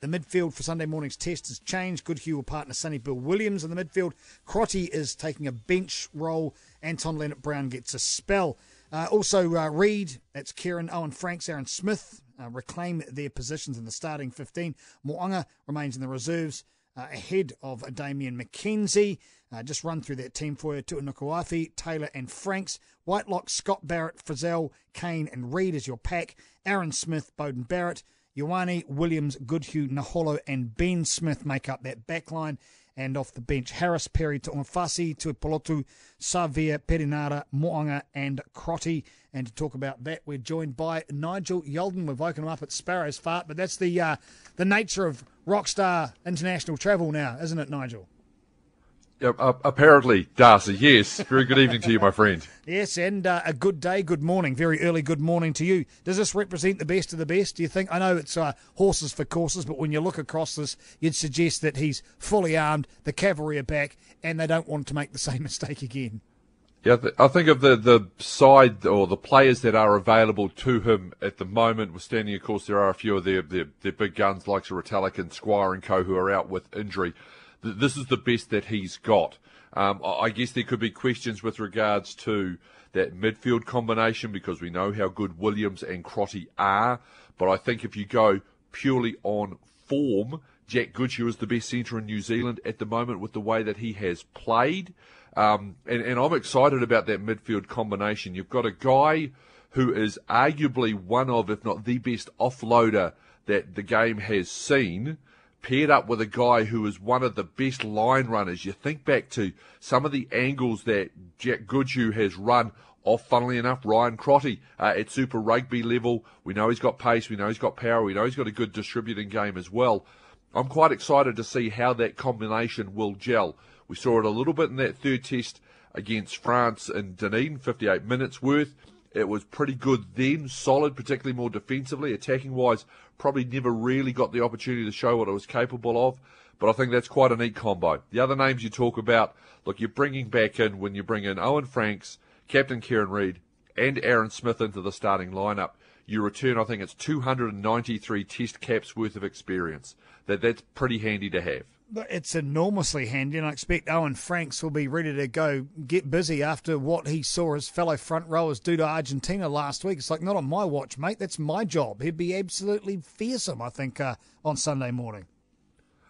The midfield for Sunday morning's test has changed. Goodhue will partner Sonny Bill Williams in the midfield. Crotty is taking a bench role. Anton Lienert-Brown gets a spell. Uh, also, uh, Read, that's Kieran, Owen Franks, Aaron Smith uh, reclaim their positions in the starting 15. Mo'unga remains in the reserves uh, ahead of Damian McKenzie. Uh, just run through that team for you. Tu'inukuafe, Taylor and Franks. Whitelock, Scott Barrett, Frizell, Cane and Read is your pack. Aaron Smith, Beauden Barrett. Ioane, Williams, Goodhue, Naholo, and Ben Smith make up that backline. And off the bench, Harris, Perry, Tu'ungafasi, Tuipulotu, Savea, Perenara, Mo'unga, and Crotty. And to talk about that, we're joined by Nigel Yalden. We've woken him up at Sparrow's Fart, but that's the uh, the nature of rockstar international travel now, isn't it, Nigel? Uh, apparently, Darcy. Yes. Very good evening to you, my friend. yes, and uh, a good day, good morning, very early good morning to you. Does this represent the best of the best? Do you think? I know it's uh, horses for courses, but when you look across this, you'd suggest that he's fully armed, the cavalry are back, and they don't want to make the same mistake again. Yeah, I think of the, the side or the players that are available to him at the moment. We're standing, of course, there are a few of their, their, their big guns like Retallick and Squire and co who are out with injury this is the best that he's got. Um, I guess there could be questions with regards to that midfield combination because we know how good Williams and Crotty are. But I think if you go purely on form, Jack Goodhue is the best centre in New Zealand at the moment with the way that he has played. Um, and, and I'm excited about that midfield combination. You've got a guy who is arguably one of, if not the best offloader that the game has seen paired up with a guy who is one of the best line runners. You think back to some of the angles that Jack Goodhue has run off, funnily enough, Ryan Crotty uh, at Super Rugby level. We know he's got pace, we know he's got power, we know he's got a good distributing game as well. I'm quite excited to see how that combination will gel. We saw it a little bit in that third test against France in Dunedin, 58 minutes worth. It was pretty good then, solid, particularly more defensively. Attacking wise, probably never really got the opportunity to show what it was capable of. But I think that's quite a neat combo. The other names you talk about, look, you're bringing back in when you bring in Owen Franks, Captain Kieran Read, and Aaron Smith into the starting lineup. You return, I think it's 293 test caps worth of experience. That that's pretty handy to have it's enormously handy, and I expect Owen Franks will be ready to go get busy after what he saw his fellow front rowers do to Argentina last week. It's like, not on my watch, mate. That's my job. He'd be absolutely fearsome, I think, uh, on Sunday morning.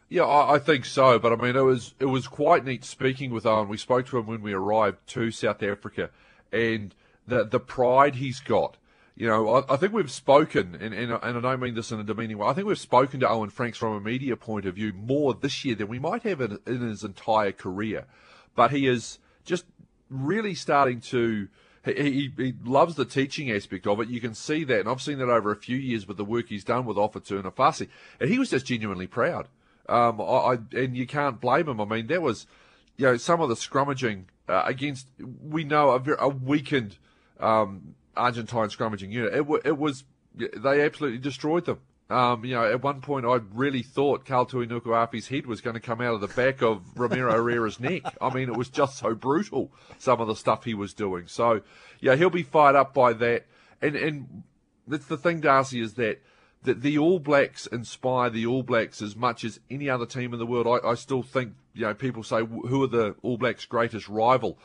Yeah, I, I, think so. But I mean, it was it was quite neat speaking with Owen. We spoke to him when we arrived to South Africa, and the the pride he's got you know, I, I, think we've spoken, and, and, and I don't mean this in a demeaning way, I think we've spoken to Owen Franks from a media point of view more this year than we might have in, in his entire career. But he is just really starting to. He, he, loves the teaching aspect of it. You can see that, and I've seen that over a few years with the work he's done with Ofa and Afasi. And he was just genuinely proud. Um, I, I, and you can't blame him. I mean, that was, you know, some of the scrummaging uh, against, we know, a, a weakened um, Argentine scrummaging unit. It, it was they absolutely destroyed them. Um, you know, at one point I really thought Karl Tu'inukuafe's head was going to come out of the back of Ramiro Herrera's neck. I mean, it was just so brutal, some of the stuff he was doing. So, yeah, he'll be fired up by that. And, and that's the thing, Darcy, is that, that the All Blacks inspire the All Blacks as much as any other team in the world. I, I still think, you know, people say, who are the All Blacks' greatest rival?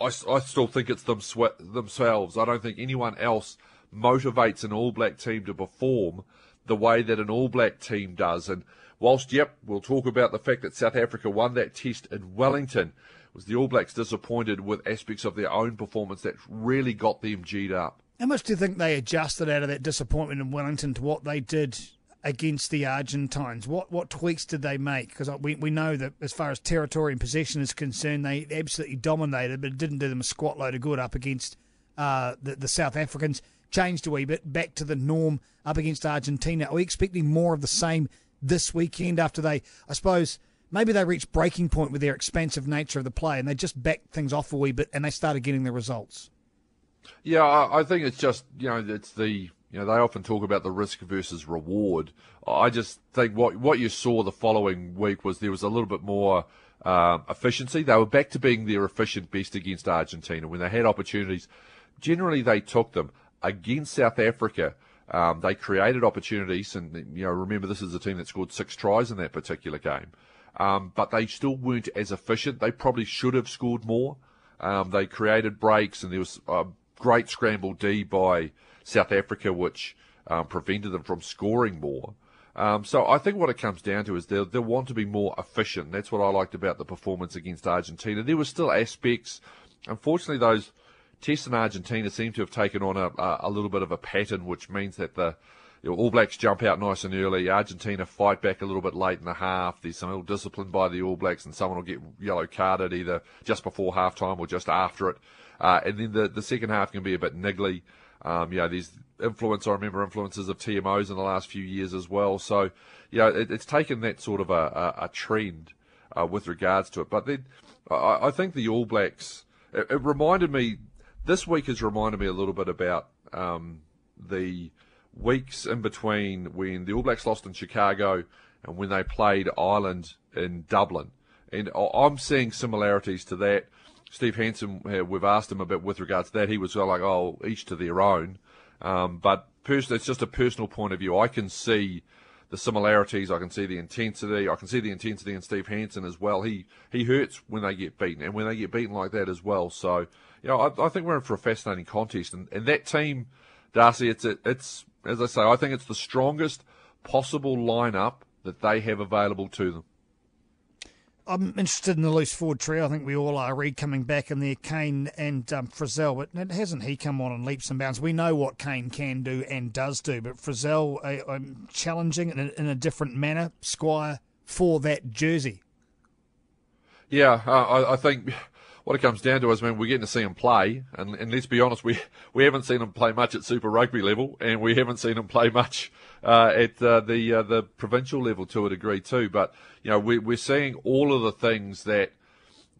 I, I still think it's them themselves. I don't think anyone else motivates an All Black team to perform the way that an All Black team does. And whilst, yep, we'll talk about the fact that South Africa won that test in Wellington, was the All Blacks disappointed with aspects of their own performance that really got them G'd up? How much do you think they adjusted out of that disappointment in Wellington to what they did against the Argentines? What what tweaks did they make? Because we, we know that as far as territory and possession is concerned, they absolutely dominated, but it didn't do them a squat load of good up against uh, the, the South Africans. Changed a wee bit, back to the norm up against Argentina. Are we expecting more of the same this weekend after they, I suppose, maybe they reached breaking point with their expansive nature of the play and they just backed things off a wee bit and they started getting the results? Yeah, I think it's just, you know, it's the you know, they often talk about the risk versus reward. I just think what what you saw the following week was there was a little bit more um, efficiency. They were back to being their efficient best against Argentina when they had opportunities. Generally, they took them against South Africa. Um, they created opportunities, and you know, remember this is a team that scored six tries in that particular game, um, but they still weren't as efficient. They probably should have scored more. Um, they created breaks, and there was a great scramble D by South Africa, which um, prevented them from scoring more. Um, so I think what it comes down to is they'll, they'll want to be more efficient. That's what I liked about the performance against Argentina. There were still aspects, unfortunately, those tests in Argentina seem to have taken on a, a, little bit of a pattern, which means that the All Blacks jump out nice and early. Argentina fight back a little bit late in the half. There's some ill discipline by the All Blacks, and someone will get yellow carded either just before half time or just after it. Uh, and then the, the second half can be a bit niggly. Um, you know, there's influence. I remember influences of TMOs in the last few years as well. So, you know, it, it's taken that sort of a, a, a trend uh, with regards to it. But then I, I think the All Blacks. It, it, reminded me. This week has reminded me a little bit about um, the weeks in between when the All Blacks lost in Chicago and when they played Ireland in Dublin. And I'm seeing similarities to that. Steve Hansen, we've asked him a bit with regards to that. He was like, oh, each to their own. Um, but pers- it's just a personal point of view. I can see the similarities. I can see the intensity. I can see the intensity in Steve Hansen as well. He he hurts when they get beaten, and when they get beaten like that as well. So, you know, I, I think we're in for a fascinating contest. And, and that team, Darcy, it's it's as I say, I think it's the strongest possible lineup that they have available to them. I'm interested in the loose forward trio. I think we all are. Read coming back in there, Cane and um, Frizell. But hasn't he come on in leaps and bounds? We know what Cane can do and does do, but Frizell uh, um, challenging in a, in a, different manner, Squire, for that jersey. Yeah, uh, I, I, think what it comes down to is, I mean, we're getting to see him play, and, and let's be honest, we we haven't seen him play much at Super Rugby level, and we haven't seen him play much uh, at uh, the uh, the provincial level to a degree too. But you know, we, we're seeing all of the things that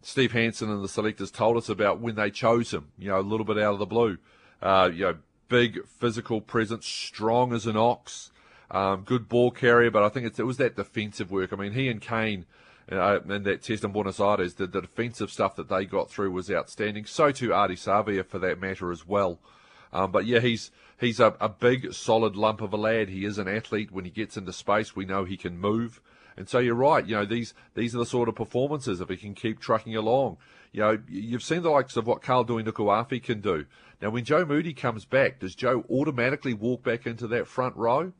Steve Hansen and the selectors told us about when they chose him. You know, a little bit out of the blue. Uh, you know, big physical presence, strong as an ox, um, good ball carrier. But I think it was that defensive work. I mean, he and Cane. Uh, and that test in Buenos Aires, the, the defensive stuff that they got through was outstanding. So too Ardie Savea for that matter as well. Um, but yeah, he's he's a, a big, solid lump of a lad. He is an athlete. When he gets into space, we know he can move. And so you're right. You know these these are the sort of performances if he can keep trucking along. You know you've seen the likes of what Karl Tu'inukuafe can do. Now when Joe Moody comes back, does Joe automatically walk back into that front row?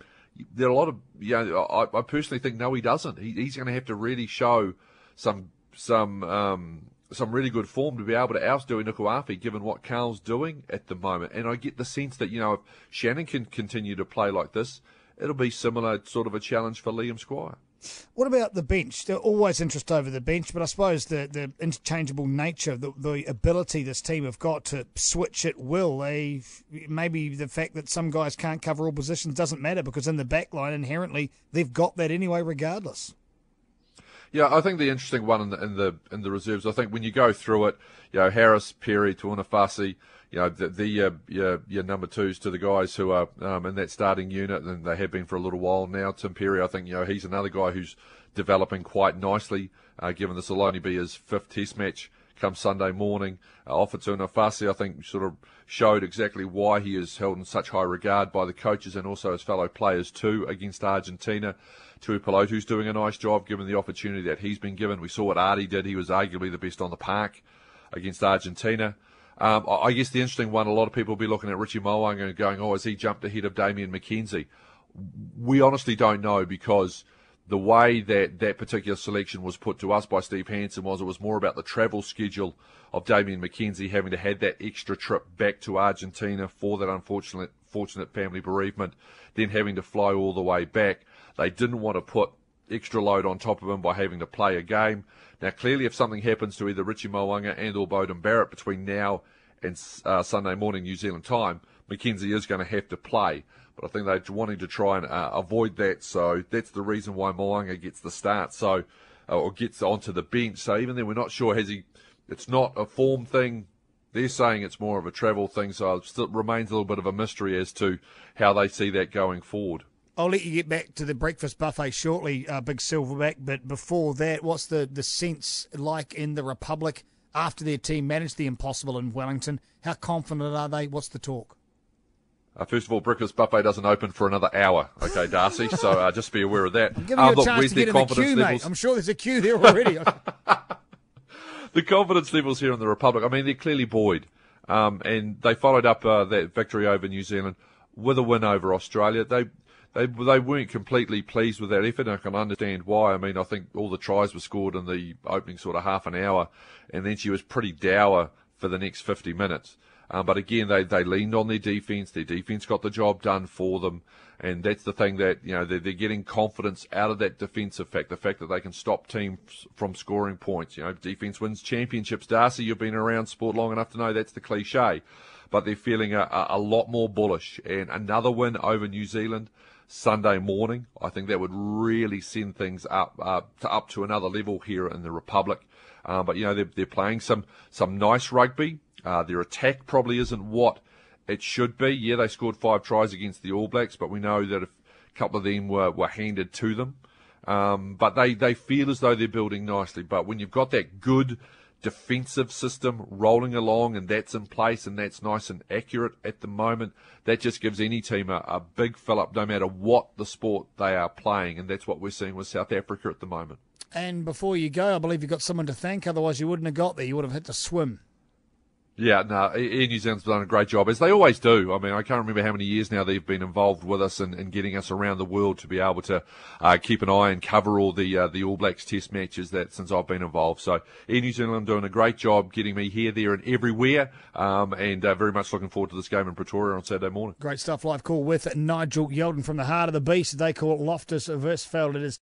There are a lot of you know. I, I personally think no, he doesn't. He, he's going to have to really show some some um, some really good form to be able to oust Tu'inukuafe given what Karl's doing at the moment. And I get the sense that, you know, if Shannon can continue to play like this, it'll be similar sort of a challenge for Liam Squire. What about the bench? There's always interest over the bench, but I suppose the, the interchangeable nature, the, the ability this team have got to switch at will. They maybe the fact that some guys can't cover all positions doesn't matter because in the back line inherently they've got that anyway, regardless. Yeah, I think the interesting one in the in the in the reserves. I think when you go through it, you know Harris, Perry, Tu'ungafasi, you know the, the uh, your, your number twos to the guys who are um, in that starting unit, and they have been for a little while now. Tim Perry, I think you know he's another guy who's developing quite nicely, uh, given this will only be his fifth Test match come Sunday morning. Uh, Ofa I think, sort of showed exactly why he is held in such high regard by the coaches and also his fellow players too against Argentina. Tuipulotu's doing a nice job given the opportunity that he's been given. We saw what Ardie did. He was arguably the best on the park against Argentina. Um, I guess the interesting one, a lot of people will be looking at Richie Mo'unga and going, oh, has he jumped ahead of Damian McKenzie? We honestly don't know because the way that that particular selection was put to us by Steve Hansen was it was more about the travel schedule of Damian McKenzie having to have that extra trip back to Argentina for that unfortunate fortunate family bereavement, then having to fly all the way back. They didn't want to put extra load on top of him by having to play a game. Now, clearly, if something happens to either Richie Mo'unga and or Beauden Barrett between now and uh, Sunday morning New Zealand time, McKenzie is going to have to play. But I think they're wanting to try and uh, avoid that. So that's the reason why Mo'unga gets the start. So uh, or gets onto the bench. So even then, we're not sure has he. It's not a form thing. They're saying it's more of a travel thing. So it still remains a little bit of a mystery as to how they see that going forward. I'll let you get back to the breakfast buffet shortly, uh, Big Silverback. But before that, what's the, the sense like in the Republic after their team managed the impossible in Wellington? How confident are they? What's the talk? Uh, first of all, breakfast buffet doesn't open for another hour. Okay, Darcy. so uh, just be aware of that. I'm giving you a chance to get in the queue, mate. I'm sure there's a queue there already. the confidence levels here in the Republic. I mean, they're clearly buoyed, um, and they followed up uh, that victory over New Zealand with a win over Australia. They they they weren't completely pleased with that effort. I can understand why. I mean, I think all the tries were scored in the opening sort of half an hour, and then she was pretty dour for the next 50 minutes. Um, but again, they, they leaned on their defence. Their defence got the job done for them. And that's the thing that, you know, they're, they're getting confidence out of that defensive fact, the fact that they can stop teams from scoring points. You know, defence wins championships. Darcy, you've been around sport long enough to know that's the cliche. But they're feeling a, a lot more bullish. And another win over New Zealand Sunday morning, I think that would really send things up, uh, to, up to another level here in the Republic. Um, but you know they're, they're playing some some nice rugby. Uh, their attack probably isn't what it should be. Yeah, they scored five tries against the All Blacks, but we know that a couple of them were, were handed to them. Um, but they, they feel as though they're building nicely. But when you've got that good defensive system rolling along and that's in place and that's nice and accurate at the moment, that just gives any team a, a big fill up no matter what the sport they are playing. And that's what we're seeing with South Africa at the moment. And before you go, I believe you've got someone to thank. Otherwise, you wouldn't have got there. You would have had to swim. Yeah, no, Air New Zealand's done a great job, as they always do. I mean, I can't remember how many years now they've been involved with us and, getting us around the world to be able to uh, keep an eye and cover all the uh, the All Blacks Test matches that since I've been involved. So Air New Zealand doing a great job getting me here, there, and everywhere, um, and uh, very much looking forward to this game in Pretoria on Saturday morning. Great stuff. Live call with Nigel Yalden from the heart of the beast. They call it Loftus Versfeld. It is